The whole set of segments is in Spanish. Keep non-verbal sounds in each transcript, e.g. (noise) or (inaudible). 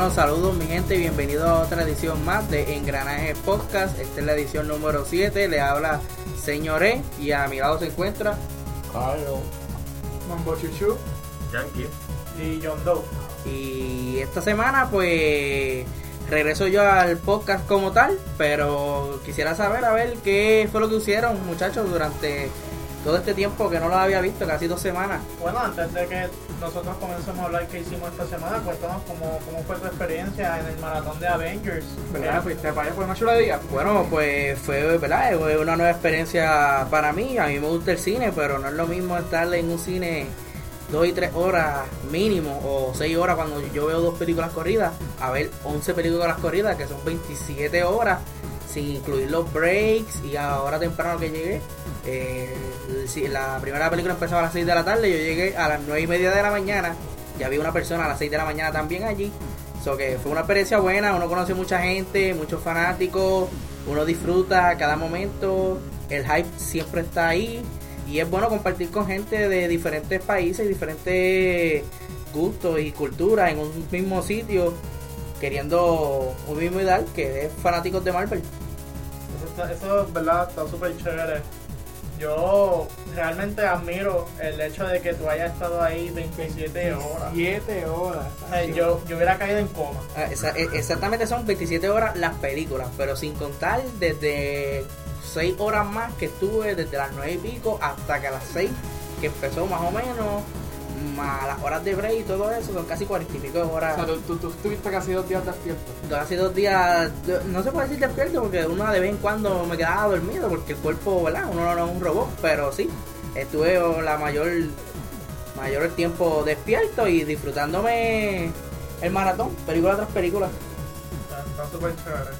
Bueno, saludos mi gente, bienvenidos a otra edición más de Engranaje Podcast. Esta es la edición número 7, le habla Señoré y a mi lado se encuentra Carlos, Mambo Chuchu Yankee. y John Doe. y esta semana pues regreso yo al podcast como tal, pero quisiera saber a ver qué fue lo que hicieron muchachos durante todo este tiempo que no los había visto, casi dos semanas. Bueno, antes de que nosotros comencemos a hablar qué hicimos esta semana, cuéntanos cómo, cómo fue tu experiencia en el maratón de Avengers. ¿verdad? Fuiste para allá por una chula de día. Bueno, pues fue, ¿verdad? Fue una nueva experiencia para mí. A mí me gusta el cine, pero no es lo mismo estar en un cine dos y tres horas mínimo o seis horas cuando yo veo dos películas corridas a ver 11 películas corridas que son 27 horas sin incluir los breaks y ahora temprano que llegué eh, la primera película empezaba a las 6 de la tarde yo llegué a las 9 y media de la mañana y había una persona a las 6 de la mañana también allí So que fue una experiencia buena, uno conoce mucha gente, muchos fanáticos, uno disfruta cada momento, el hype siempre está ahí y es bueno compartir con gente de diferentes países diferentes gustos y culturas en un mismo sitio, queriendo un mismo ideal que es fanáticos de Marvel. Eso, es verdad, está súper chévere. Yo realmente admiro el hecho de que tú hayas estado ahí 27 horas. 7 horas. Eh, yo, yo hubiera caído en coma. Ah, esa- e- exactamente son 27 horas las películas, pero sin contar desde 6 horas más que estuve desde las 9 y pico hasta que a las 6 que empezó más o menos, más las horas de break y todo eso, son casi 40 y pico de O horas. sea, tú, tú, tú estuviste casi dos días despierto. Hace dos días, no se puede decir despierto porque uno de vez en cuando me quedaba dormido porque el cuerpo, ¿verdad? Uno no es un robot, pero sí, estuve la mayor, mayor tiempo despierto y disfrutándome el maratón, película tras película. Está está súper chévere.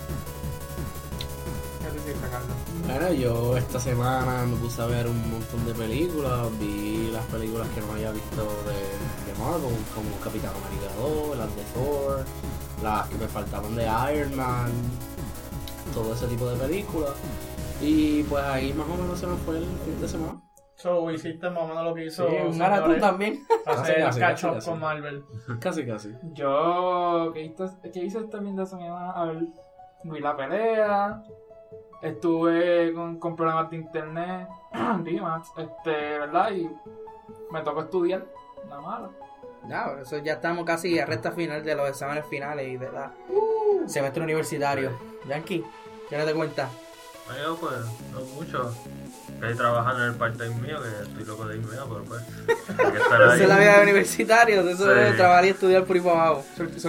¿Qué te hiciste, Carlos? Bueno, yo esta semana me puse a ver un montón de películas, vi las películas que no había visto de, de Marvel, como Capitán América 2, las de Thor, las que me faltaban de Iron Man, todo ese tipo de películas. Y pues ahí más o menos se me fue el fin de semana. So, hiciste más o menos lo que hizo Sí, un maratón señores, también. hacer (laughs) Casi, casi, catch up casi, con. Marvel. Casi, casi. Yo, ¿qué hice, qué hice este fin de semana? A ver, vi la pelea. Estuve con, con problemas de internet, (clears throat) D-Max, este, ¿verdad? Y me tocó estudiar, nada malo. Ya, eso ya estamos casi a recta final de los exámenes finales y de la semestre universitario. Yankee, ¿qué no te cuenta? No, yo pues, no mucho. Estoy trabajando en el part-time mío, que estoy loco de irme, pero pues. Hay que estar Esa es la vida de universitario, eso Sí. es trabajar y estudiar por ahí para abajo.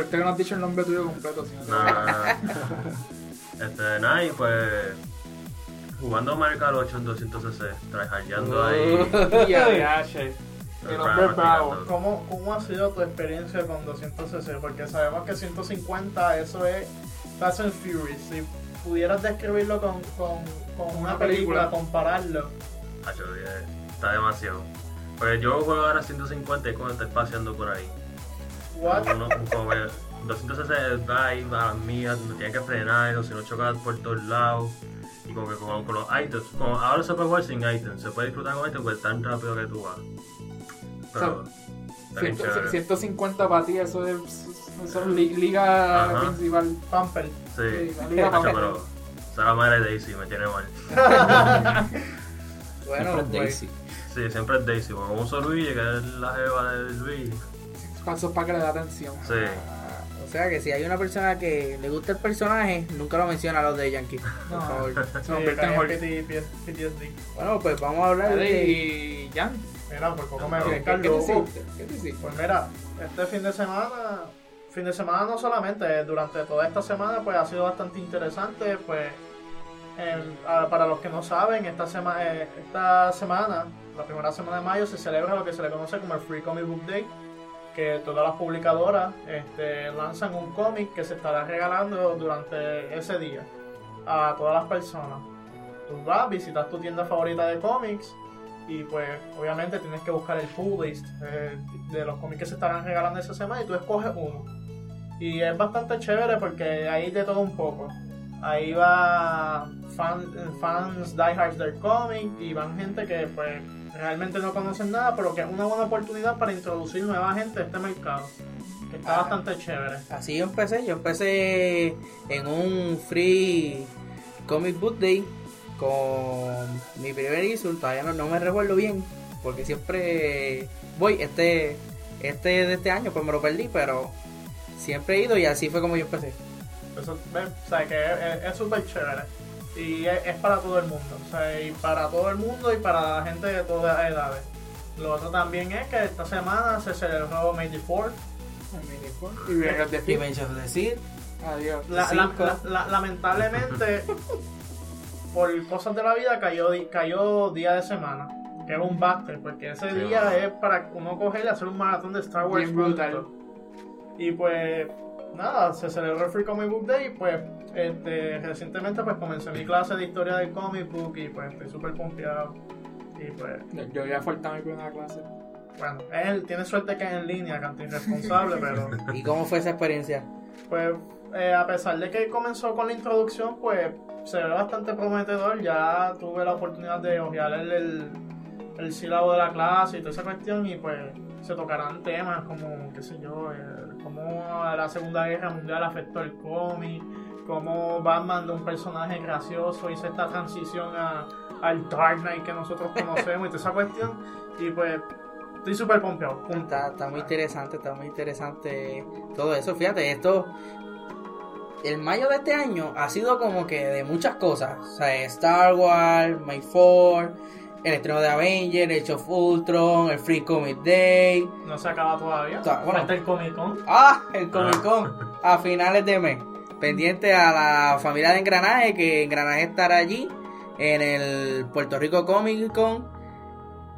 Que no has dicho el nombre tuyo completo. si no te- No, no, no. Este, nada, y pues. Jugando Mario 8 en 200cc, tryhardeando ahí. (laughs) ¿Cómo, ¿Cómo ha sido tu experiencia con 200cc? Porque sabemos que 150 eso es Fast and Furious. Si pudieras describirlo con, con, con una Una película, película. compararlo. Eh, está demasiado. Porque yo juego ahora 150 y como estar paseando por ahí. Uno, (laughs) como 200cc va ahí, va a la mía, no tiene que frenar, o si no chocas por todos lados. Y como que con, con los items, como ahora se puede jugar sin items, se puede disfrutar con items pues tan rápido que tú vas. Pero, bien Ciento- chévere. 150 para ti, eso es, eso es liga Ajá. principal. Pamper. Sí, la (laughs) liga pero esa la madre de Daisy me tiene mal. (laughs) Bueno, Siempre pues, Daisy. Sí, siempre es Daisy, porque como uso Luigi, que es la jeva de Luigi. Pasos para que le dé atención. Sí. o sea que si hay una persona que le gusta el personaje, nunca lo menciona a los de Yankee, por No. favor. Se Sí, convierte en PTSD. Bueno, pues vamos a hablar Dale, de... Y Jan, Mira, por poco me ¿Qué- ¿qué, el qué te hiciste? ¿Qué te hiciste? Pues mira, este fin de semana, fin de semana no solamente, durante toda esta semana pues ha sido bastante interesante, pues ah, para los que no saben, esta, sema- eh, esta semana, la primera semana de mayo, se celebra lo que se le conoce como el Free Comic Book Day, que todas las publicadoras este, lanzan un cómic que se estará regalando durante ese día a todas las personas. Tú vas, visitas tu tienda favorita de cómics y pues obviamente tienes que buscar el full list eh, de los cómics que se estarán regalando esa semana y tú escoges uno. Y es bastante chévere porque hay de todo un poco. Ahí va fan- fans diehards del cómic y van gente que pues realmente no conocen nada, pero que es una buena oportunidad para introducir nueva gente a este mercado. que está bastante chévere. Así yo empecé, yo empecé en un free comic book day con mi primer issue, todavía no, no me recuerdo bien, porque siempre voy, este, este de este año pues me lo perdí, pero siempre he ido y así fue como yo empecé. Eso. O sea, que es súper chévere. Y es, es para todo el mundo. O sea, y para todo el mundo y para la gente de todas las edades. Lo otro también es que esta semana se celebró May the 4th. Y Revenge of the decir, Adiós. La- la- Cinco. la- la- lamentablemente, (laughs) por cosas de la vida, cayó, cayó día de semana. Que es un básquet, porque ese Sí, día es para uno coger y hacer un maratón de Star Wars. Bien brutal. Y pues, nada, se celebró el Free Comic Book Day. Y pues, este, recientemente, pues comencé mi clase de historia del comic book. Y pues, estoy súper confiado. Y pues, Yo- Yo voy a faltar mi primera clase. bueno, él tiene suerte que es en línea, canto irresponsable, (laughs) pero. ¿y cómo fue esa experiencia? Pues eh, a pesar de que comenzó con la introducción, pues se ve bastante prometedor. Ya tuve la oportunidad de ojear el, el, el sílabo de la clase y toda esa cuestión y pues se tocarán temas como, qué sé yo, eh, cómo la Segunda Guerra Mundial afectó el cómic, cómo Batman de un personaje gracioso hizo esta transición a, al Dark Knight que nosotros (laughs) conocemos y toda esa cuestión. Y pues estoy súper pompeado. Está, está muy interesante, está muy interesante todo eso. Fíjate, esto. El mayo de este año ha sido como que de muchas cosas. O sea, Star Wars, May 4, el estreno de Avengers, el Age of Ultron, el Free Comic Day. No se acaba todavía. Bueno. Falta el Comic Con. ¡Ah! El Comic Con a finales de mes. Pendiente a la familia de Engranaje, que Engranaje estará allí en el Puerto Rico Comic Con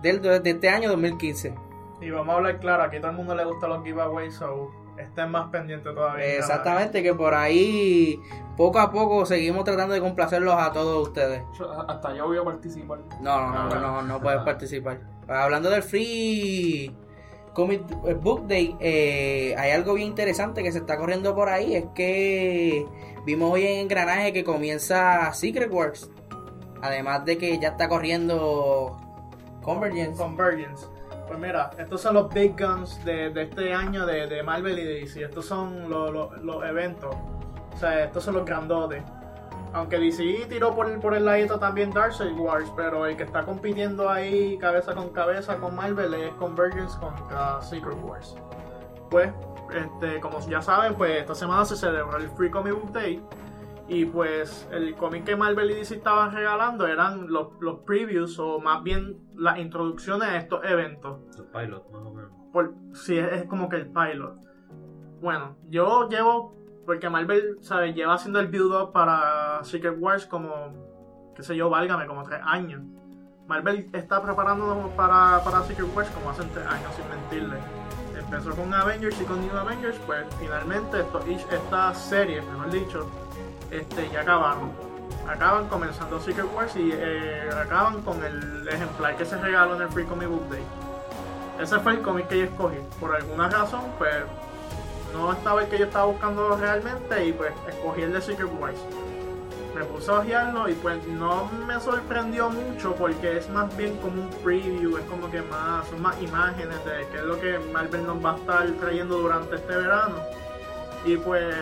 del, de este año 2015. Y vamos a hablar claro, aquí a todo el mundo le gustan los giveaways, so estén más pendientes todavía. Exactamente, que por ahí poco a poco seguimos tratando de complacerlos a todos ustedes. Yo- Hasta yo voy a participar. No, no, no, no, no, no puedes (laughs) participar. Hablando del Free Comic Book Day, eh, hay algo bien interesante que se está corriendo por ahí. Es que vimos hoy en Engranaje que comienza Secret Wars. Además de que ya está corriendo Convergence. Convergence. Pues mira, estos son los big guns de, este año de, de Marvel y DC. Estos son los, los- los eventos. O sea, estos son los grandotes. Aunque DC tiró por el, por el ladito también Darkseid Wars, pero el que está compitiendo ahí cabeza con cabeza con Marvel es Convergence contra Secret Wars. Pues, este, como ya saben, pues esta semana se celebró el Free Comic Book Day. Y pues el cómic que Marvel y DC estaban regalando eran los, los previews o más bien las introducciones a estos eventos. Los pilots, más o menos. Por, sí, es, es como que el pilot. Bueno, yo llevo, porque Marvel, ¿sabes? Lleva haciendo el build-up para Secret Wars como, qué sé yo, válgame, como tres años. Marvel está preparándonos para, para Secret Wars como hace tres años, sin mentirle. Empezó con Avengers y con New Avengers, pues finalmente esto, esta serie, mejor dicho, este, ya acabaron. Acaban comenzando Secret Wars y eh, acaban con el ejemplar que se regaló en el Free Comic Book Day. Ese fue el cómic que yo escogí. Por alguna razón, pues no estaba el que yo estaba buscando realmente y pues escogí el de Secret Wars. Me puse a ojearlo y pues no me sorprendió mucho porque es más bien como un preview, es como que más, son más imágenes de qué es lo que Marvel nos va a estar trayendo durante este verano. Y pues,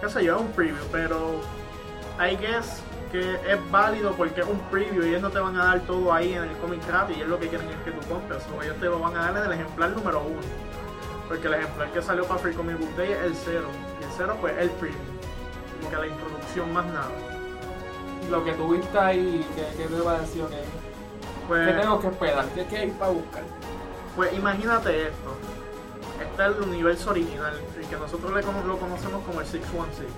qué sé yo, es un preview, pero I guess que es válido porque es un preview y ellos no te van a dar todo ahí en el cómic gratis y es lo que quieren es que tú compres o ellos te lo van a dar en el ejemplar número uno porque el ejemplar que salió para Free Comic Book Day es el cero. Y el cero pues el preview como que la introducción más nada. Lo que tuviste ahí, ¿qué, qué te pareció? ¿Qué, pues, qué tengo que esperar? ¿Qué, hay para buscar? pues imagínate esto. Está el universo original el que nosotros le cono- lo conocemos como el 616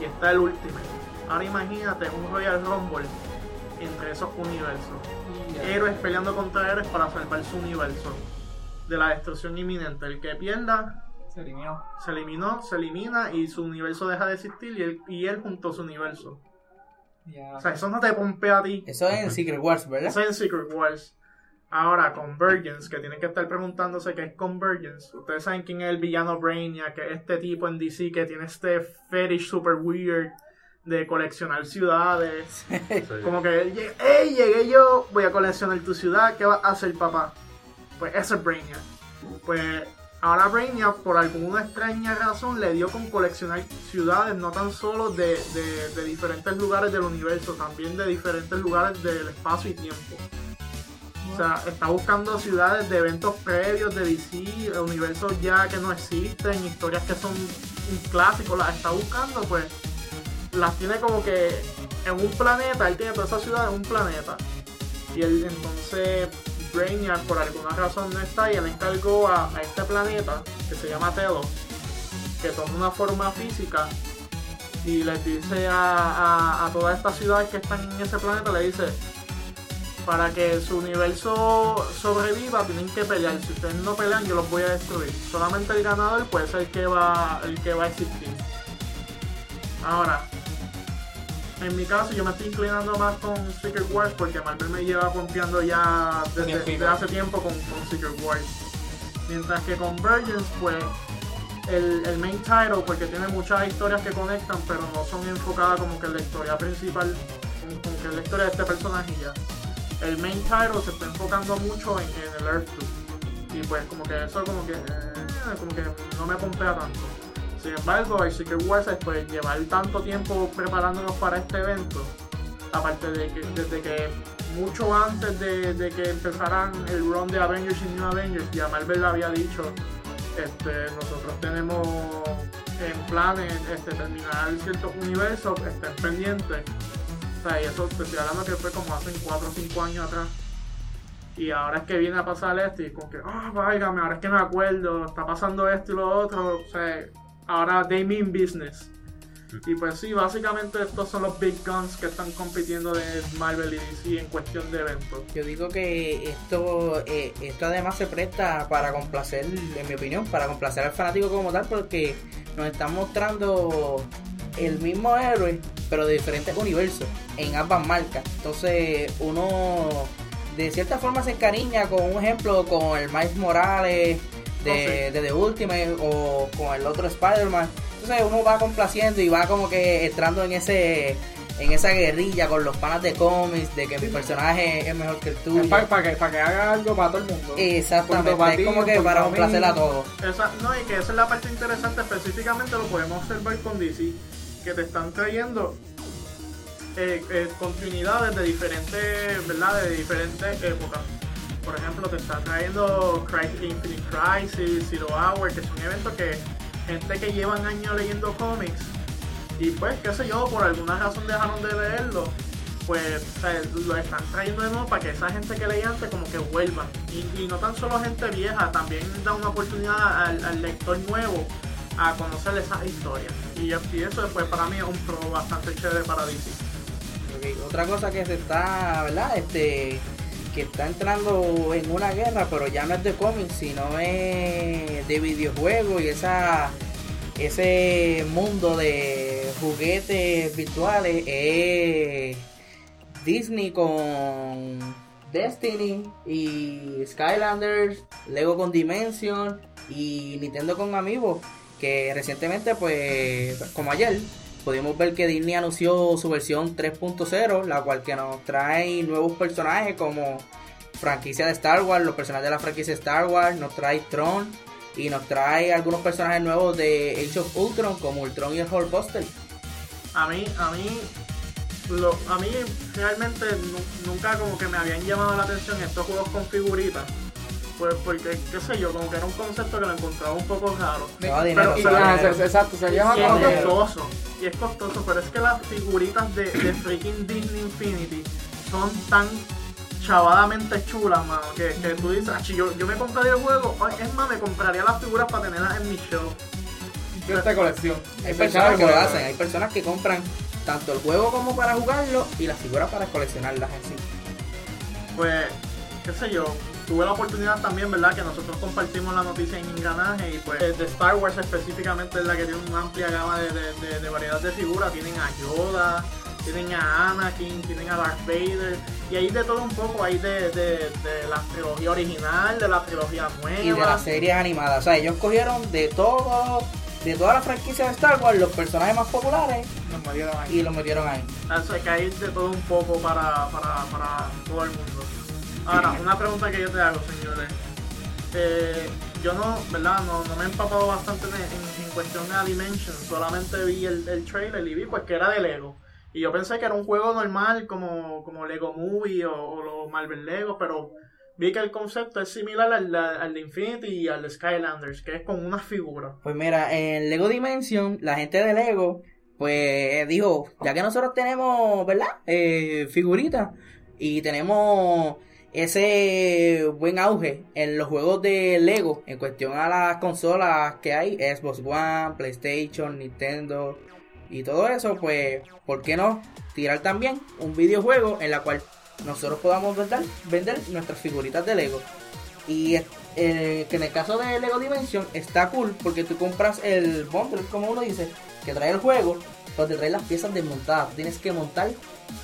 y está el Ultimate ahora imagínate un Royal Rumble entre esos universos. Héroes peleando contra héroes para salvar su universo de la destrucción inminente. El que pierda Se eliminó. se eliminó, se elimina y su universo deja de existir y él, y él junto a su universo. Ya. O sea, eso no te pompea a ti. Eso es en Secret Wars, ¿verdad? Eso es en Secret Wars. Ahora, Convergence, que tienen que estar preguntándose qué es Convergence. Ustedes saben quién es el villano Brainiac, que es este tipo en DC que tiene este fetish super weird de coleccionar ciudades. Sí. (laughs) Como que, hey, llegué yo, voy a coleccionar tu ciudad, ¿qué vas a hacer, papá? Pues ese es Brainiac. Pues Ahora Brainiac, por alguna extraña razón, le dio con coleccionar ciudades, no tan solo de, de- de diferentes lugares del universo, también de diferentes lugares del espacio y tiempo. O sea, está buscando ciudades de eventos previos de DC, universos ya que no existen, historias que son un clásico, las está buscando, pues las tiene como que en un planeta, él tiene todas esas ciudades en un planeta. Y él entonces Brainiac por alguna razón no está y él encargó a, este planeta que se llama Telos que tome una forma física y les dice a, a- a todas estas ciudades que están en ese planeta, le dice para que su universo sobreviva tienen que pelear. Si ustedes no pelean yo los voy a destruir. Solamente el ganador puede ser el que va, el que va a existir. Ahora, en mi caso yo me estoy inclinando más con Secret Wars porque Marvel me lleva pompeando ya desde, hace tiempo con, con Secret Wars. Mientras que con Virgins, pues el, el main title, porque tiene muchas historias que conectan, pero no son enfocadas como que en la historia principal, como, que en la historia de este personaje ya. El main title se está enfocando mucho en, en el Earth 2. Y pues como que eso como que, eh, como que no me pompea tanto. Sin embargo, el Secret Wars es pues llevar tanto tiempo preparándonos para este evento, aparte de que desde que mucho antes de, que empezaran el run de Avengers y New Avengers, ya Marvel había dicho, este, nosotros tenemos en planes este, terminar ciertos universos, estén pendientes. O sea, y eso te estoy hablando que fue como hace 4 o 5 años atrás. Y ahora es que viene a pasar esto y como que, ah, váyame, ahora es que me acuerdo, está pasando esto y lo otro. O sea, ahora they mean business. Y pues sí, básicamente estos son los big guns que están compitiendo de Marvel y DC en cuestión de eventos. Yo digo que esto, eh, esto además se presta para complacer, en mi opinión, para complacer al fanático como tal, porque nos están mostrando el mismo héroe, pero de diferentes universos, en ambas marcas. Entonces, uno de cierta forma se encariña con un ejemplo, con el Miles Morales de, Oh, sí. de The Ultimate o con el otro Spider-Man. Entonces, uno va complaciendo y va como que entrando en ese en esa guerrilla con los panas de cómics de que mi personaje es mejor que el tuyo. Para que, pa' que haga algo para todo el mundo. Exactamente, para es ti, como que para para complacer a todos. Esa, no, y que esa es la parte interesante, específicamente lo podemos observar con DC, que te están trayendo eh, eh, continuidades de diferentes, ¿verdad? De diferentes épocas. Por ejemplo, te están trayendo Infinite Crisis, Zero Hour, que son eventos que gente que llevan años leyendo cómics y pues, qué sé yo, por alguna razón dejaron de leerlo, pues lo están trayendo de nuevo para que esa gente que leía antes como que vuelvan. Y, no tan solo gente vieja, también da una oportunidad al, lector nuevo a conocer esas historias. Y, eso pues para mí es un pro bastante chévere para DC. Ok, Otra cosa que se está, ¿verdad? Este, que está entrando en una guerra, pero ya no es de cómics, sino es de videojuegos y esa ese mundo de juguetes virtuales es Disney con Destiny y Skylanders, Lego con Dimension y Nintendo con Amiibo, que recientemente pues como ayer pudimos ver que Disney anunció su versión 3.0, la cual que nos trae nuevos personajes como franquicia de Star Wars, los personajes de la franquicia de Star Wars, nos trae Tron y nos trae algunos personajes nuevos de Age of Ultron como Ultron y el Hulkbuster. A mí, a mí, a mí realmente nu- nunca como que me habían llamado la atención estos juegos con figuritas. Pues porque, qué sé yo, como que era un concepto que lo encontraba un poco raro. No, dinero, Pero- Y, ah, exacto, se llama Y como costoso, y es costoso, pero es que las figuritas de, de freaking Disney Infinity son tan chavadamente chulas, mano, que, que tú dices, "Achi, yo, yo me compraría el juego, es más, me compraría las figuras para tenerlas en mi show. de esta colección. Hay Ese personas que lo hacen, hay personas que compran tanto el juego como para jugarlo y las figuras para coleccionarlas en sí. Pues, qué sé yo, tuve la oportunidad también, ¿verdad? Que nosotros compartimos la noticia en Engranaje y pues de Star Wars específicamente es la que tiene una amplia gama de, de- de- de variedad de figuras. Tienen a Yoda, tienen a Anakin, tienen a Darth Vader y hay de todo un poco, hay de, de, de la trilogía original, de la trilogía nueva. Y de las series animadas. O sea, ellos cogieron de todo, de toda la franquicia de Star Wars, los personajes más populares metieron ahí. y los metieron ahí. Así que hay de todo un poco para, para, para todo el mundo. Ahora, una pregunta que yo te hago, señores. Eh, yo no, ¿verdad? No, me he empapado bastante en, en- en cuestión Dimension. Solamente vi el, el trailer y vi pues que era de Lego. Y yo pensé que era un juego normal como, como Lego Movie o, los Marvel Lego, pero vi que el concepto es similar al, al de Infinity y al de Skylanders, que es con unas figuras. Pues mira, en Lego Dimension, la gente de Lego, pues dijo, ya que nosotros tenemos, ¿verdad? Eh, figuritas y tenemos ese buen auge en los juegos de Lego en cuestión a las consolas que hay, Xbox One, PlayStation, Nintendo y todo eso, pues, ¿por qué no tirar también un videojuego en la cual nosotros podamos vender nuestras figuritas de Lego? Y eh, que en el caso de Lego Dimension está cool porque tú compras el bundle, como uno dice, que trae el juego, donde trae las piezas desmontadas. Tú tienes que montar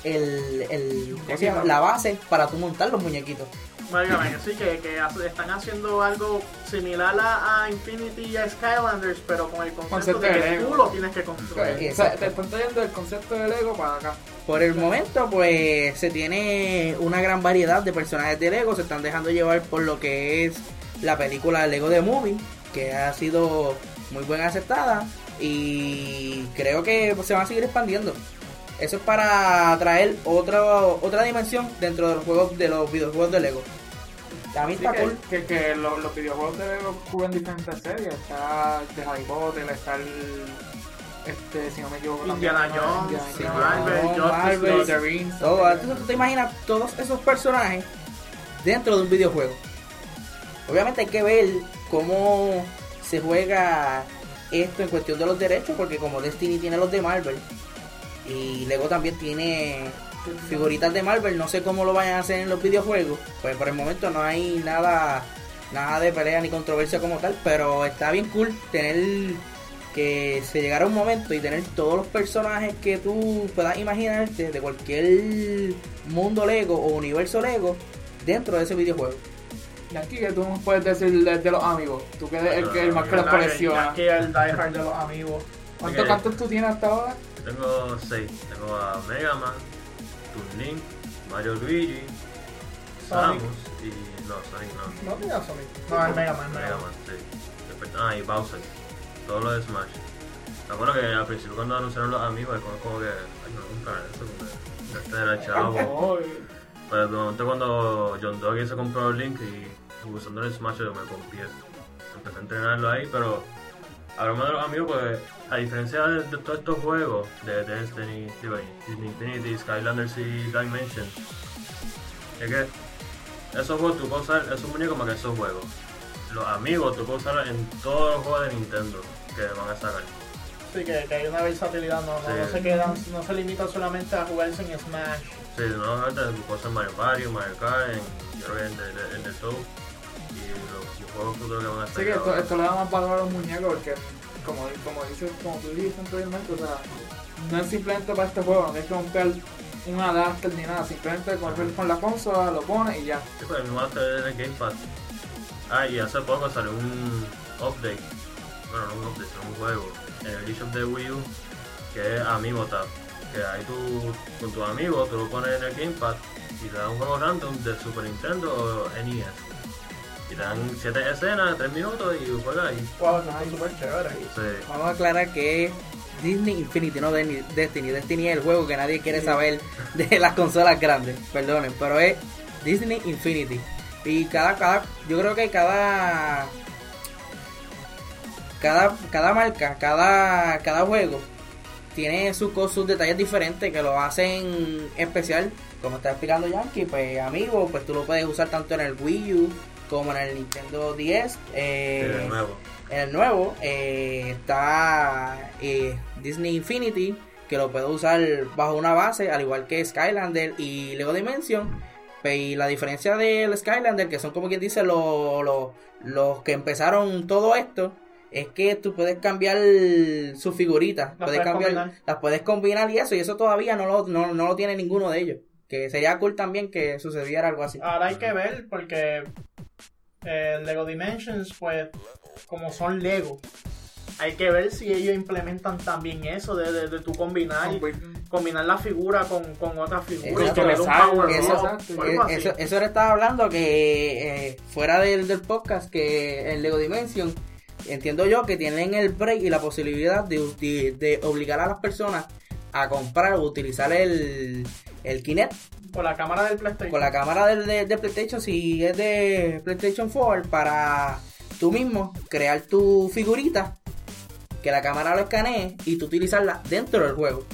el, el- ¿cómo se llama? la base para tú montar los muñequitos. Que sí, que, que están haciendo algo similar a, a Infinity y a Skylanders, pero con el concepto Concepto de de que Lego. tú lo tienes que construir. O sea, te están trayendo el concepto de Lego para acá. Por el momento, pues se tiene una gran variedad de personajes de Lego. Se están dejando llevar por lo que es la película Lego The Movie, que ha sido muy buena aceptada. Y creo que se van a seguir expandiendo. Eso es para traer otra otra dimensión dentro de los juegos de los videojuegos de Lego. Así está que, cool. que, que los, los videojuegos de Lego cubren diferentes series. Está el de Harry Potter, está el. Este, si no me equivoco, Indiana también. Jones, Indiana sí, Jones, Marvel. Lord the Rings, Todo, también. entonces tú te imaginas todos esos personajes dentro de un videojuego. Obviamente hay que ver cómo se juega esto en cuestión de los derechos, porque como Destiny tiene los de Marvel y Lego también tiene figuritas de Marvel, no sé cómo lo vayan a hacer en los videojuegos, pues por el momento no hay nada nada de pelea ni controversia como tal, pero está bien cool tener que se llegara un momento y tener todos los personajes que tú puedas imaginarte de cualquier mundo Lego o universo Lego dentro de ese videojuego. Yankee, que tú nos puedes decir de, de los amigos? Tú que eres el, que, el más que los colecciona. Aquí el Die Hard de los amigos. ¿Cuántos Ok. cuántos tú tienes hasta ahora? Yo tengo 6. Tengo a Mega Man, Mario Luigi, Sonic. Samus y. No, Sonic no. No tenía Sonic. No, el Mega Man, Mega Man, Man. sí. Después- Ah, y Bowser. Todo lo de Smash. Me acuerdo que al principio cuando anunciaron los amigos, como, como que. Ay, no, comprar eso porque. Este era el chavo. Pero de momento cuando John Doggy se compró el Link y usando el Smash yo me confié. Empecé a entrenarlo ahí, pero hablando de los amigos, pues a diferencia de, de todos estos juegos de Destiny, Disney Infinity, Skylanders y Dimension, es que esos juegos tú puedes usar, esos muñecos más que esos juegos. Los amigos tú puedes usar en todos los juegos de Nintendo que van a sacar. Sí, que, que hay una versatilidad, no, no, Sí. no se quedan, no se limita solamente a jugarse en Smash. Sí, no, ahorita puedes usar Mario Party, Mario Kart, en, yo creo que en el, en el Toad y los, juegos que van a Así sacar. que esto, esto le da más valor a los muñecos porque, como, como, dices, como tú dijiste anteriormente, o sea, no es simplemente para este juego, no tienes que comprar un adapter ni nada, simplemente con, con la consola lo pones y ya. Sí, pues el mismo hace en el Game Pass. Ah, y hace poco salió un update. Bueno, no un update, sino un juego. En el eShop de Wii U. Que es Amiibo Tab. Que ahí tú, con tus amigos, tú lo pones en el Game Pass. Y te dan un juego random de Super Nintendo o NES. Y te dan 7 escenas, 3 minutos y juegas ahí. Wow, eso está súper chévere. Sí. Vamos a aclarar que es Disney Infinity, no Destiny. Destiny es el juego que nadie quiere saber de las consolas grandes, perdonen, pero es Disney Infinity. Y cada, cada, yo creo que cada, cada, cada marca, cada, cada juego tiene sus, sus detalles diferentes que lo hacen especial. Como está explicando Yankee, pues amigo, pues tú lo puedes usar tanto en el Wii U como en el Nintendo 10. Sí, Eh, de nuevo. en el nuevo eh, está eh, Disney Infinity, que lo puedo usar bajo una base, al igual que Skylander y Lego Dimension. Pe- Y la diferencia del Skylander, que son como quien dice los, los, los que empezaron todo esto, es que tú puedes cambiar sus figuritas, Las puedes puedes cambiar, combinar. las puedes combinar y eso, y eso todavía no lo, no, no lo tiene ninguno de ellos. Que sería cool también que sucediera algo así. Ahora hay que ver porque eh, Lego Dimensions, pues, como son Lego, hay que ver si ellos implementan también eso de, de, de tú combinar, combinar la figura con, con otra figura Eso, exacto, eso. Eh, Eso, eso le estaba hablando que eh, fuera del, del podcast que en Lego Dimension entiendo yo que tienen el break y la posibilidad de, uti- de obligar a las personas a comprar o utilizar el, el Kinect Con la cámara del PlayStation. con la cámara del de, de PlayStation si es de PlayStation 4 para tú mismo crear tu figurita que la cámara lo escanee y tú utilizarla dentro del juego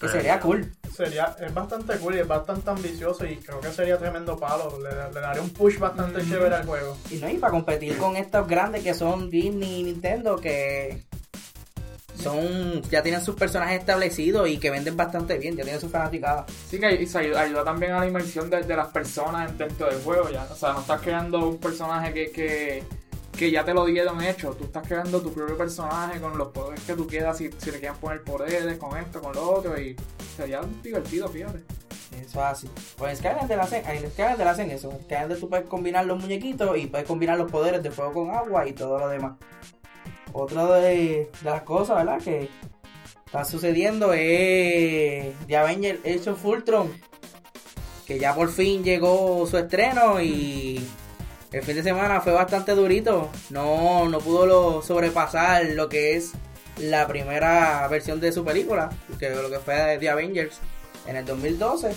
que sería cool Sería, es bastante cool y es bastante ambicioso y creo que sería tremendo palo. Le, le daría un push bastante chévere al juego. Y no, y para competir con estos grandes que son Disney y Nintendo, que son ya tienen sus personajes establecidos y que venden bastante bien, ya tienen sus fanaticadas. Sí, que se ayuda, ayuda también a la inmersión de, de las personas dentro del juego ya. O sea, no estás creando un personaje que, que, que ya te lo dieron hecho. Tú estás creando tu propio personaje con los poderes que tú quieras. Si, si le quieren poner poderes con esto, con lo otro. Y sería divertido, fíjate. Eso es así. Pues en Skylander hacen, en Skylander hacen eso. En Skylander tú puedes combinar los muñequitos y puedes combinar los poderes de fuego con agua y todo lo demás. Otra de, las cosas, ¿verdad? Que está sucediendo es The Avengers Age of Ultron. Que ya por fin llegó su estreno y el fin de semana fue bastante durito. No, no pudo lo sobrepasar lo que es la primera versión de su película, que lo que fue The Avengers en el 2012.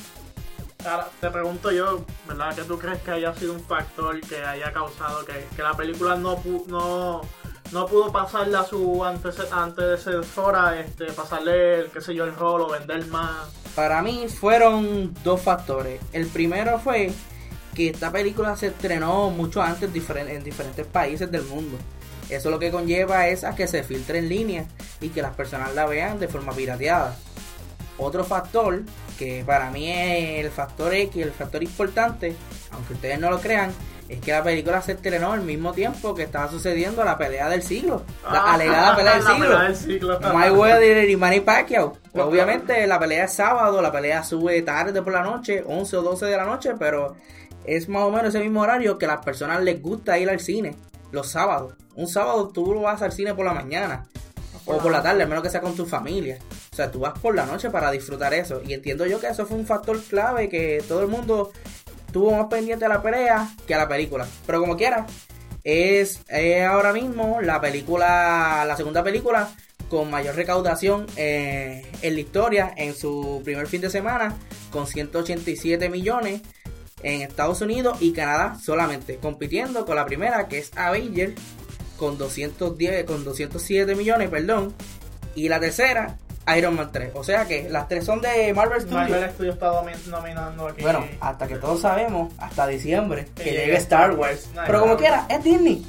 Ahora, te pregunto yo, ¿verdad? ¿Qué tú crees que haya sido un factor que haya causado que, que la película no, no, no pudo pasarle a su antece- antecesora, este, pasarle, el, qué sé yo, el rol o vender más? Para mí fueron dos factores. El primero fue que esta película se estrenó mucho antes en diferentes países del mundo. Eso lo que conlleva es a que se filtre en línea y que las personas la vean de forma pirateada. Otro factor, que para mí es el factor X, el factor importante, aunque ustedes no lo crean, es que la película se estrenó al mismo tiempo que estaba sucediendo la pelea del siglo. La Ah, alegada pelea del (laughs) la siglo. pelea del siglo. Mayweather y Manny Pacquiao. (laughs) Pues, obviamente la pelea es sábado, la pelea sube tarde por la noche, 11 o 12 de la noche, pero es más o menos ese mismo horario que a las personas les gusta ir al cine, los sábados. Un sábado tú vas al cine por la mañana o por la tarde, al menos que sea con tu familia. O sea, tú vas por la noche para disfrutar eso. Y entiendo yo que eso fue un factor clave que todo el mundo tuvo más pendiente a la pelea que a la película. Pero como quiera, es, es ahora mismo la película, la segunda película con mayor recaudación eh, en la historia en su primer fin de semana con 187 millones en Estados Unidos y Canadá solamente compitiendo con la primera que es Avenger con 210 con 207 millones perdón y la tercera Iron Man 3 o sea que las tres son de Marvel Studios Marvel Studios está nominando aquí. bueno, hasta que todos sabemos, hasta diciembre, que, Que llegue Star Wars. Pero como quiera, es Disney.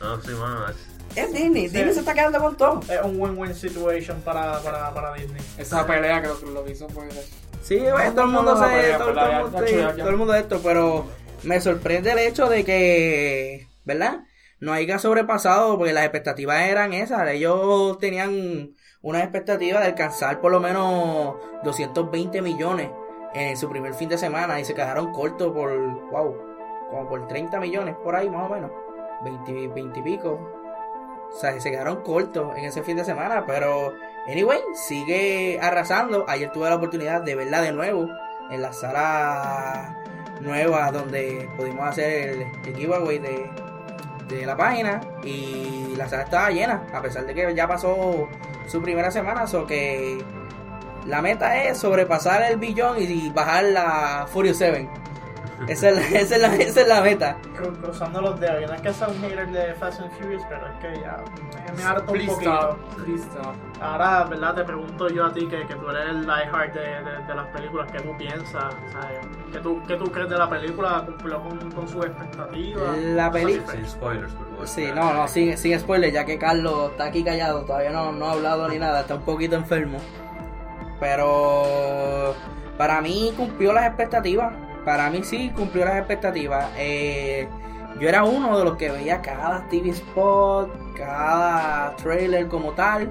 No, sí, mano. es- Disney. Sí. Disney se está quedando con todo. es un win-win situation para, para, para Disney. Esa pelea creo que lo hizo pues. Sí, todo el mundo se, no, todo, el mundo, todo el de esto, pero me sorprende el hecho de que, ¿verdad? No haya sobrepasado, porque las expectativas eran esas. Ellos tenían una expectativa de alcanzar por lo menos 220 millones en su primer fin de semana y se quedaron cortos por, wow, como por 30 millones por ahí más o menos, 20, 20 y pico. O sea, se quedaron cortos en ese fin de semana, pero anyway, sigue arrasando. Ayer tuve la oportunidad de verla de nuevo en la sala nueva donde pudimos hacer el, el giveaway de, de la página y la sala estaba llena, a pesar de que ya pasó su primera semana, o que la meta es sobrepasar el billón y bajar la Furious 7. Esa es la, esa es la, esa es la meta. Cru- cruzando los dedos. Yo no es que sea un hater de Fast and Furious, pero es que ya me, me harto un Please poquito. stop, please stop. Ahora, ¿verdad? Te pregunto yo a ti, que, que tú eres el diehard de, de, de las películas, ¿qué tú piensas? ¿Sabes? ¿Qué, tú, ¿Qué tú crees de la película? ¿Cumplió con, con sus expectativas? La peli- Sin spoilers, por favor. Sí, no, no, sin, sin spoiler, ya que Carlos está aquí callado, todavía no, no ha hablado ni nada, está un poquito enfermo. Pero para mí cumplió las expectativas, para mí sí cumplió las expectativas. Eh, yo era uno de los que veía cada TV spot, cada trailer como tal,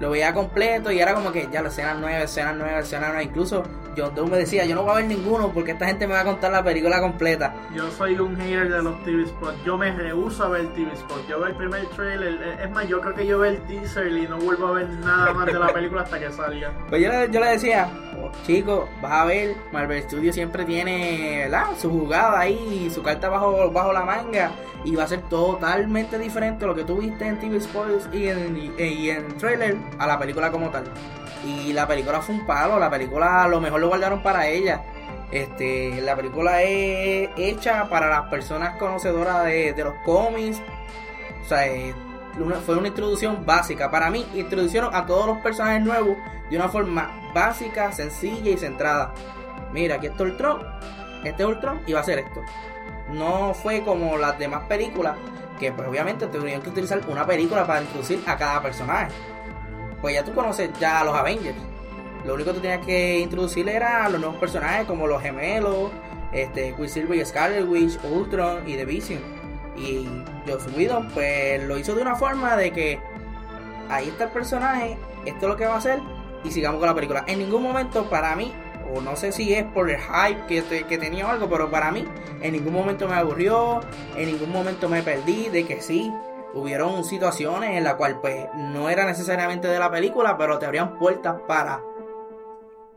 lo veía completo y era como que ya la escena nueve, escena nueve, escena nueve. Incluso John Doe me decía, yo no voy a ver ninguno porque esta gente me va a contar la película completa. Yo soy un hater de los TV spots. Yo me rehuso a ver TV spots. Yo veo el primer trailer. eh, Es más, yo creo que yo veo el teaser y no vuelvo a ver nada más de la (laughs) película hasta que salga. Pues yo le, yo le decía, "Oh, chico, vas a ver, Marvel Studios siempre tiene, ¿verdad? Su jugada ahí, su carta bajo, bajo la manga. Y va a ser totalmente diferente lo que tú viste en TV Spoilers y en, y, en trailer a la película como tal. Y la película fue un palo, la película lo mejor lo guardaron para ella. Este, la película es hecha para las personas conocedoras de, de los cómics. O sea, fue una introducción básica. Para mí, introdujeron a todos los personajes nuevos de una forma básica, sencilla y centrada. Mira, aquí está Ultron, este es Ultron y va a ser esto. No fue como las demás películas, que pues obviamente tuvieron que utilizar una película para introducir a cada personaje. Pues ya tú conoces ya a los Avengers. Lo único que tú tenías que introducir era a los nuevos personajes como los gemelos, este, Quicksilver y Scarlet Witch, Ultron y The Vision. Y Joss Whedon pues lo hizo de una forma de que ahí está el personaje, esto es lo que va a hacer y sigamos con la película. En ningún momento para mí, o no sé si es por el hype que, que tenía o algo, pero para mí en ningún momento me aburrió, en ningún momento me perdí de que sí. Hubieron situaciones en las cuales pues no era necesariamente de la película, pero te abrían puertas para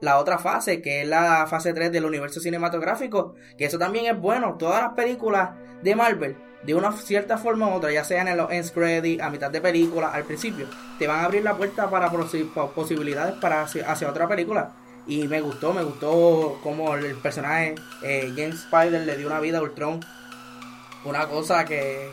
la otra fase, que es la fase 3 del universo cinematográfico, que eso también es bueno. Todas las películas de Marvel, de una cierta forma u otra, ya sean en los end credits, a mitad de película, al principio, te van a abrir la puerta para posi- po- posibilidades para hacia, hacia otra película. Y me gustó, me gustó como el personaje eh, James Spider le dio una vida a Ultron. Una cosa que,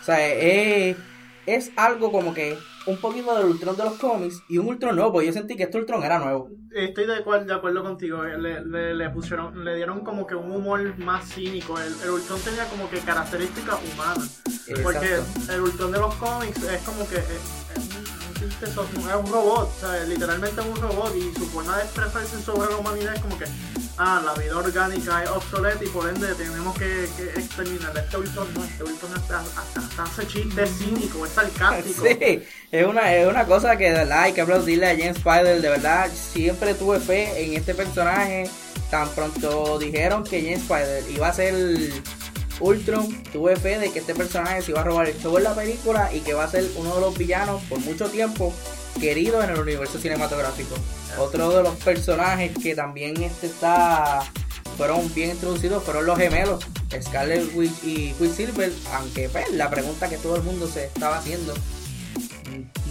o sea, es, es algo como que un poquito del Ultron de los cómics y un Ultron nuevo, porque yo sentí que este Ultron era nuevo. Estoy de acuerdo, de acuerdo contigo. eh, Le, le, le pusieron, le dieron como que un humor más cínico. El, el Ultron tenía como que características humanas. Porque Exacto. el Ultron de los cómics es como que es, es un- un chiste, so- es un robot, o sea, literalmente es un robot y su forma de expresarse sobre la humanidad es como que, ah, la vida orgánica es obsoleta y por ende tenemos que, que exterminar. Este Ultron no, este Ultron hasta, hasta, hasta hace chistes cínicos, es sarcástico. (laughs) Sí, es una, es una cosa que de verdad hay que aplaudirle a James Spider. De verdad, siempre tuve fe en este personaje. Tan pronto dijeron que James Spider iba a ser Ultron, tuve fe de que este personaje se iba a robar el show en la película y que va a ser uno de los villanos por mucho tiempo querido en el universo cinematográfico. Otro de los personajes que también este está fueron bien introducidos fueron los gemelos Scarlet Witch y Quicksilver, aunque pues, la pregunta que todo el mundo se estaba haciendo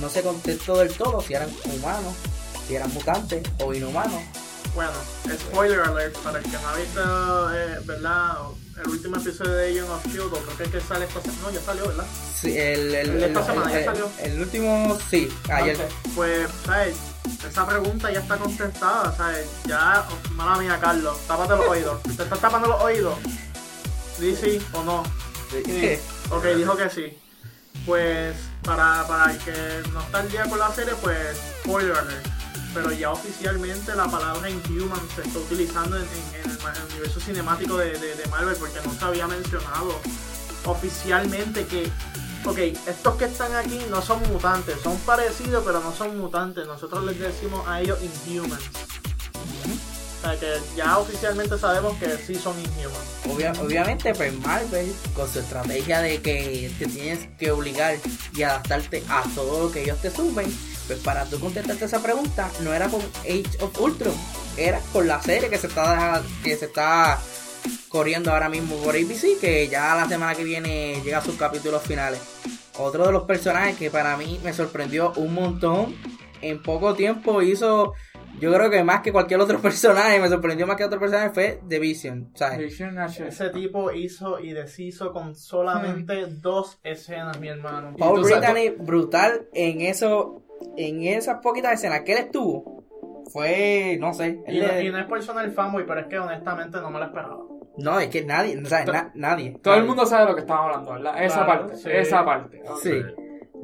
no se contestó del todo si eran humanos, si eran mutantes o inhumanos. Bueno, spoiler alert para el que no ha visto, eh, ¿verdad? El último episodio de Agent of Shield, creo que es que sale esta semana. No, ya salió, ¿verdad? Sí, el, el, El esta semana, ya salió. el último, sí, ayer. Pues, ¿sabes? Esa pregunta ya está contestada, ¿sabes? Ya, oh, mala mía, Carlos, tápate los oídos. ¿Te estás tapando los oídos? ¿Di sí o no? Sí. Ok, dijo que sí. Pues, para, para el que no está al día con la serie, pues, spoiler alert. Pero ya oficialmente la palabra Inhuman se está utilizando en, el, universo cinemático de, de- de Marvel porque no se había mencionado oficialmente que, ok, estos que están aquí no son mutantes, son parecidos pero no son mutantes. Nosotros les decimos a ellos Inhumans. O sea que ya oficialmente sabemos que sí son Inhumans. Obvia- obviamente, pues Marvel, con su estrategia de que te tienes que obligar y adaptarte a todo lo que ellos te suben, pues para tú contestarte esa pregunta, no era con Age of Ultron, era con la serie que se está, que se está corriendo ahora mismo por ABC, que ya la semana que viene llega a sus capítulos finales. Otro de los personajes que para mí me sorprendió un montón, en poco tiempo hizo, yo creo que más que cualquier otro (laughs) personaje, me sorprendió más que otro personaje fue The Vision, ¿sabes? Vision Nash- Ese tipo hizo y deshizo con solamente dos escenas, mi hermano. Paul Brittany brutal en eso, en esas poquitas escenas que él estuvo. Fue, no sé, Y no, le- y no es por sonar fanboy, pero es que honestamente no me lo esperaba. no, es que nadie, o sea, na- nadie. Todo el mundo sabe de lo que estamos hablando, ¿verdad? Esa Claro, parte, sí. esa parte. Sí,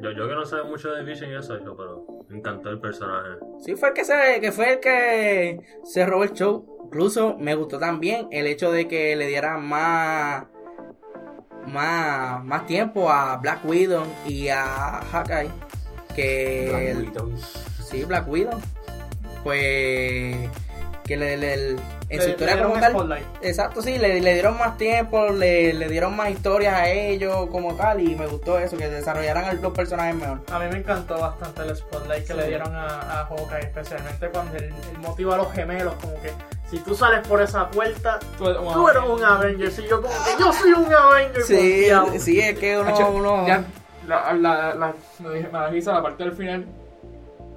Yo, yo que no sé mucho de Vision y eso, yo, pero me encantó el personaje. sí fue el que se, que fue el que se robó el show. Incluso me gustó también el hecho de que le diera más, más, más tiempo a Black Widow y a Hawkeye. Que el- Sí, Black Widow. Pues. Que le, le- en Le- su historia como tal. Exacto, sí, le, le dieron más tiempo, le, le dieron más historias a ellos como tal. Y me gustó eso, que desarrollaran los personajes mejor. A mí me encantó bastante el spotlight que Sí. le dieron a, a Hawkeye, especialmente cuando el, el motivo a los gemelos, como que si tú sales por esa puerta, Tú eres un tú eres un Avenger. Y yo como que yo soy un Avenger. Sí, sí, es que uno. Hacho, uno ya, la, la, la, me la parte del final.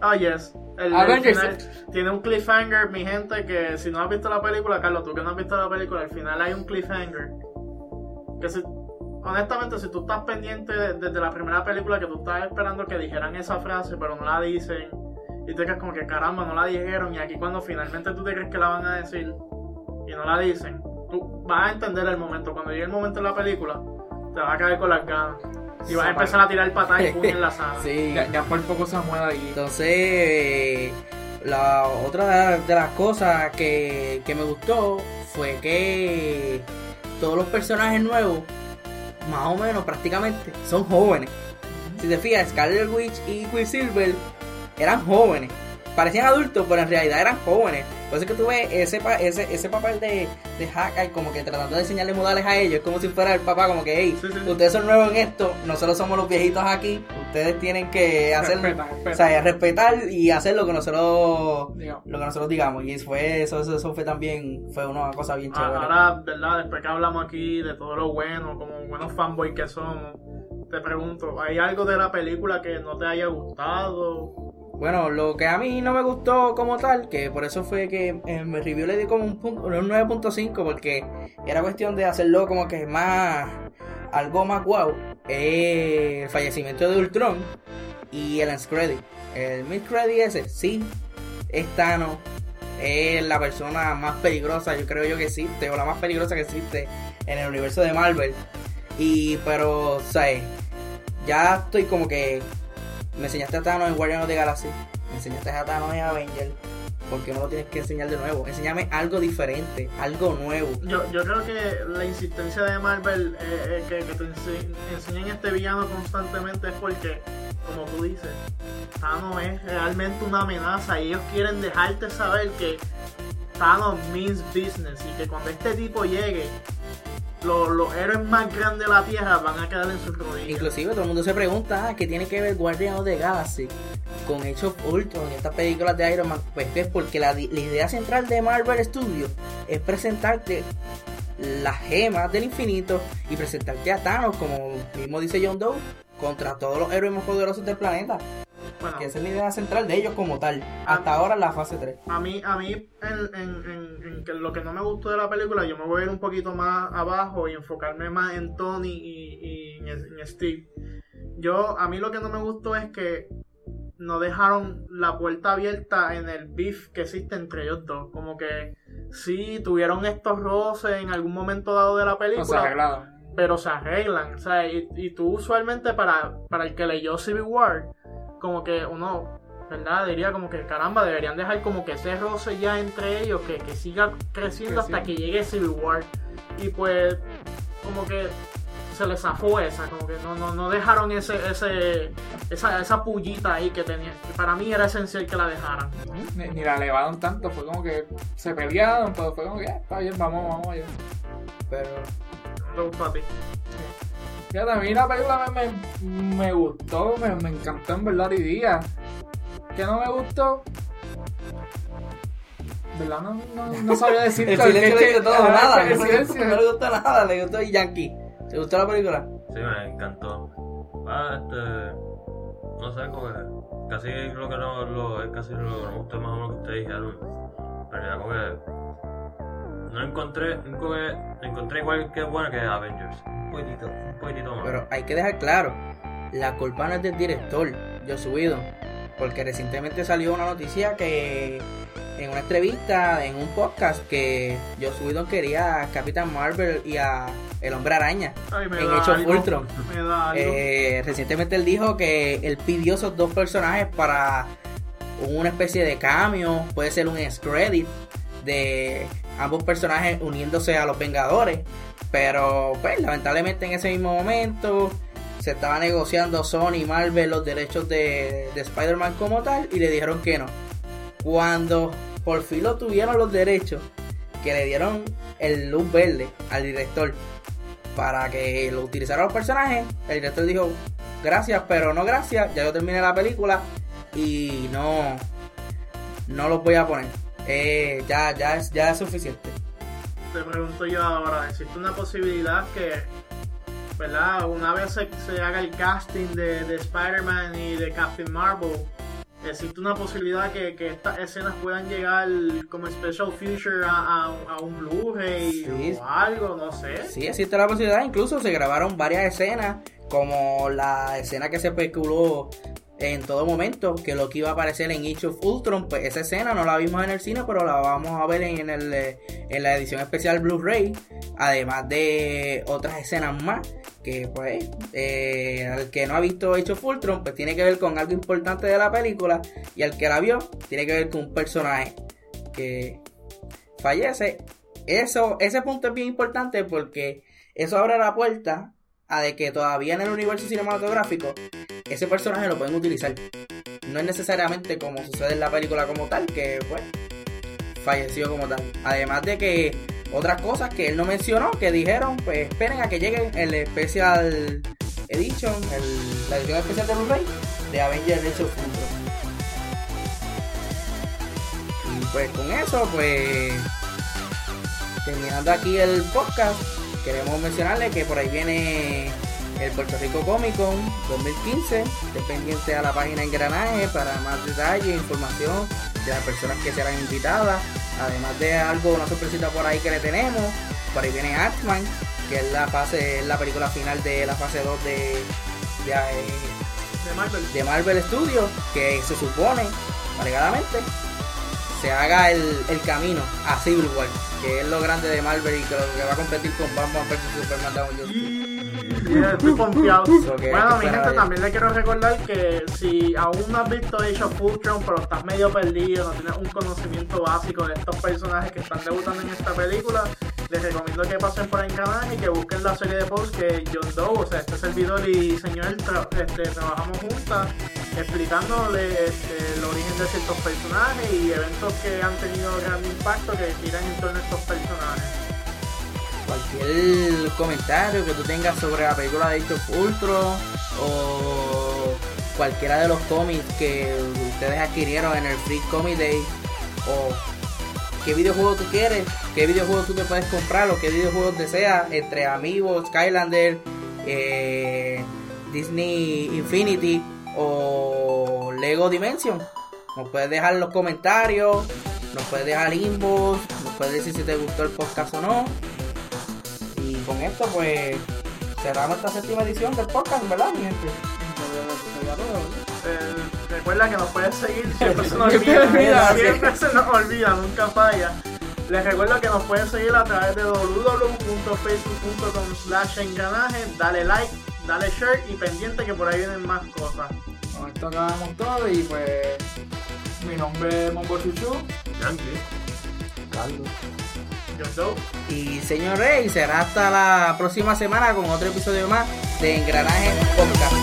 Ah, yes. El, final tiene un cliffhanger, mi gente, que si no has visto la película, Carlos, tú que no has visto la película, al final hay un cliffhanger. Que si, honestamente, si tú estás pendiente de- desde la primera película, que tú estás esperando que dijeran esa frase, pero no la dicen, y te quedas como que caramba, no la dijeron, y aquí cuando finalmente tú te crees que la van a decir, y no la dicen, tú vas a entender el momento. Cuando llegue el momento de la película, te vas a caer con las ganas. Y vas a empezar a tirar patadas y puños en la (laughs) sala. Sí. Ya, ya por poco se mueve ahí. Entonces, la otra de las cosas que, que me gustó fue que todos los personajes nuevos, más o menos prácticamente, son jóvenes. Si te fijas, Scarlet Witch y Quicksilver eran jóvenes. Parecían adultos, pero en realidad eran jóvenes. Por eso es que tú ves ese, pa- ese, ese papel de, de Hawkeye como que tratando de enseñarle modales a ellos. Como si fuera el papá, como que, hey, Sí, sí, sí. ustedes son nuevos en esto, nosotros somos los viejitos aquí. Ustedes tienen que hacer, Respeta, respeta. o sea, respetar y hacer lo que nosotros Digamos. lo que nosotros digamos. Y fue eso, eso, eso fue también, fue una cosa bien Ah, chévere. Ahora, ¿verdad? Después que hablamos aquí de todo lo bueno, como buenos fanboys que somos, te pregunto, ¿hay algo de la película que no te haya gustado? Bueno, lo que a mí no me gustó como tal, que por eso fue que en mi review le di como un, un 9.5, porque era cuestión de hacerlo como que más, algo más guau, el fallecimiento de Ultron y el end credit. El mid credit ese, sí, es Thanos, es la persona más peligrosa, yo creo yo que existe, o la más peligrosa que existe en el universo de Marvel. Y, pero, o sea, ya estoy como que me enseñaste a Thanos en Guardians of the Galaxy, me enseñaste a Thanos en Avenger, ¿por qué no lo tienes que enseñar de nuevo? Enséñame algo diferente, algo nuevo. Yo, yo creo que la insistencia de Marvel eh, eh, que, que te ense- enseñen este villano constantemente es porque, como tú dices, Thanos es realmente una amenaza y ellos quieren dejarte saber que Thanos means business y que cuando este tipo llegue, lo- los héroes más grandes de la Tierra van a quedar en sus rodillas. Inclusive todo el mundo se pregunta, ah, ¿qué tiene que ver Guardians of the Galaxy con Age of Ultron y estas películas de Iron Man? Pues es porque la, la idea central de Marvel Studios es presentarte las gemas del infinito y presentarte a Thanos, como mismo dice John Doe, contra todos los héroes más poderosos del planeta. Bueno, Que esa es la idea central de ellos como tal. Hasta ahora en la fase 3. A mí, a mí en, en- en- en que lo que no me gustó de la película, yo me voy a ir un poquito más abajo y enfocarme más en Tony y, y en, en Steve. Yo, a mí lo que no me gustó es que no dejaron la puerta abierta en el beef que existe entre ellos dos. Como que sí tuvieron estos roces en algún momento dado de la película, arreglado. pero se arreglan. O sea, y, y tú usualmente para, para el que leyó Civil War, como que uno, ¿verdad? Diría como que caramba, deberían dejar como que ese roce ya entre ellos, que, que siga creciendo hasta que llegue Civil War. Y pues, como que se les zafó esa, como que no, no, no dejaron ese, ese, esa, esa pullita ahí que tenía. que para mí era esencial que la dejaran. Ni, ni la elevaron tanto, fue como que se pelearon, pero fue como que, "Ah, está bien, vamos, vamos allá. Pero te gustó a ti. Fíjate, a mí la película me, me, me gustó, me, me encantó en verdad hoy día. ¿Qué no me gustó? ¿Verdad? No, no, no (laughs) sabía decir el silencio le dice todo, nada. El silencio. no le gustó nada, le gustó Yankee. ¿Te gustó la película? Sí, me encantó. Ah, este. No sé, como que. Casi lo que no. Lo, es casi lo que no me gustó más o menos que ustedes dijeron. Pero ya como que. No encontré. Que encontré igual que buena que Avengers. Un poquitito, un poquitito más. Pero hay que dejar claro, la culpa no es del director, Joss Whedon, porque recientemente salió una noticia que en una entrevista, en un podcast, que Joss Whedon quería a Capitán Marvel y a El Hombre Araña Ay, me en da algo, Ultron. (laughs) Me da algo. Eh, recientemente él dijo que él pidió esos dos personajes para una especie de cambio, puede ser un credit de ambos personajes uniéndose a los Vengadores, pero pues lamentablemente en ese mismo momento se estaba negociando Sony y Marvel los derechos de, de Spider-Man como tal y le dijeron que no. Cuando por fin lo tuvieron los derechos, que le dieron el luz verde al director para que lo utilizara los personajes, el director dijo gracias, pero no gracias, ya yo terminé la película y no, no los voy a poner. Eh, ya, ya, es, ya es suficiente. Te pregunto yo ahora, ¿existe una posibilidad que, ¿verdad? Una vez se, se haga el casting de, de Spider-Man y de Captain Marvel, existe una posibilidad que, que estas escenas puedan llegar como special feature a, a- a un Blu-ray Sí. o algo, no sé. Sí, existe la posibilidad. Incluso se grabaron varias escenas, como la escena que se especuló en todo momento, que lo que iba a aparecer en Age of Ultron, pues esa escena no la vimos en el cine, pero la vamos a ver en, el, eh, en la edición especial Blu-ray, además de otras escenas más, que pues, eh, al que no ha visto Age of Ultron, pues tiene que ver con algo importante de la película, y al que la vio, tiene que ver con un personaje que fallece. Eso, ese punto es bien importante porque eso abre la puerta a de que todavía en el universo cinematográfico ese personaje lo pueden utilizar. No es necesariamente como sucede en la película como tal, que pues falleció como tal. Además de que otras cosas que él no mencionó, que dijeron, pues esperen a que llegue el especial edition, el- la edición especial de Blu-ray de Avengers Age of Ultron. Y pues con eso, pues terminando aquí el podcast, queremos mencionarle que por ahí viene el Puerto Rico Comic Con 2015. Estén pendiente a la página Engranaje para más detalles e información de las personas que serán invitadas. Además de algo, una sorpresita por ahí que le tenemos. Por ahí viene Atman, que es la fase, es la película final de la fase 2 de, de, eh, De Marvel. de Marvel Studios, que se supone, alegadamente, se haga el, el camino a Civil War, que es lo grande de Marvel y que, lo que va a competir con Batman vs Superman Down estoy confiado. Hay bueno, mi gente, también le quiero recordar que si aún no has visto Age of Ultron, pero estás medio perdido, no tienes un conocimiento básico de estos personajes que están debutando en esta película, les recomiendo que pasen por el canal y que busquen la serie de posts que John Doe, o sea, este servidor y señor tra- este, trabajamos juntas, explicándole este, el origen de ciertos personajes y eventos que han tenido gran impacto que giran en torno a estos personajes. Cualquier comentario que tú tengas sobre la película de Age of Ultron o cualquiera de los cómics que ustedes adquirieron en el Free Comic Day o qué videojuego tú quieres, qué videojuego tú te puedes comprar o qué videojuegos deseas entre Amigos, Skylander, eh, Disney Infinity o Lego Dimension. Nos puedes dejar los comentarios, nos puedes dejar inbox, nos puedes decir si te gustó el podcast o no. Y con esto pues cerramos esta séptima edición del podcast, ¿verdad mi gente? Eh, recuerda que nos puedes seguir, (laughs) siempre se nos olvida, siempre se nos olvida, nunca falla. Les recuerdo que nos pueden seguir a través de www.facebook.com slash engranaje, dale like, dale share y pendiente que por ahí vienen más cosas. Con esto acabamos todo y pues mi nombre es Mombo Chuchu. Yankee. Carlos. Y señor Rey, será hasta la próxima semana con otro episodio más de Engranaje Podcast.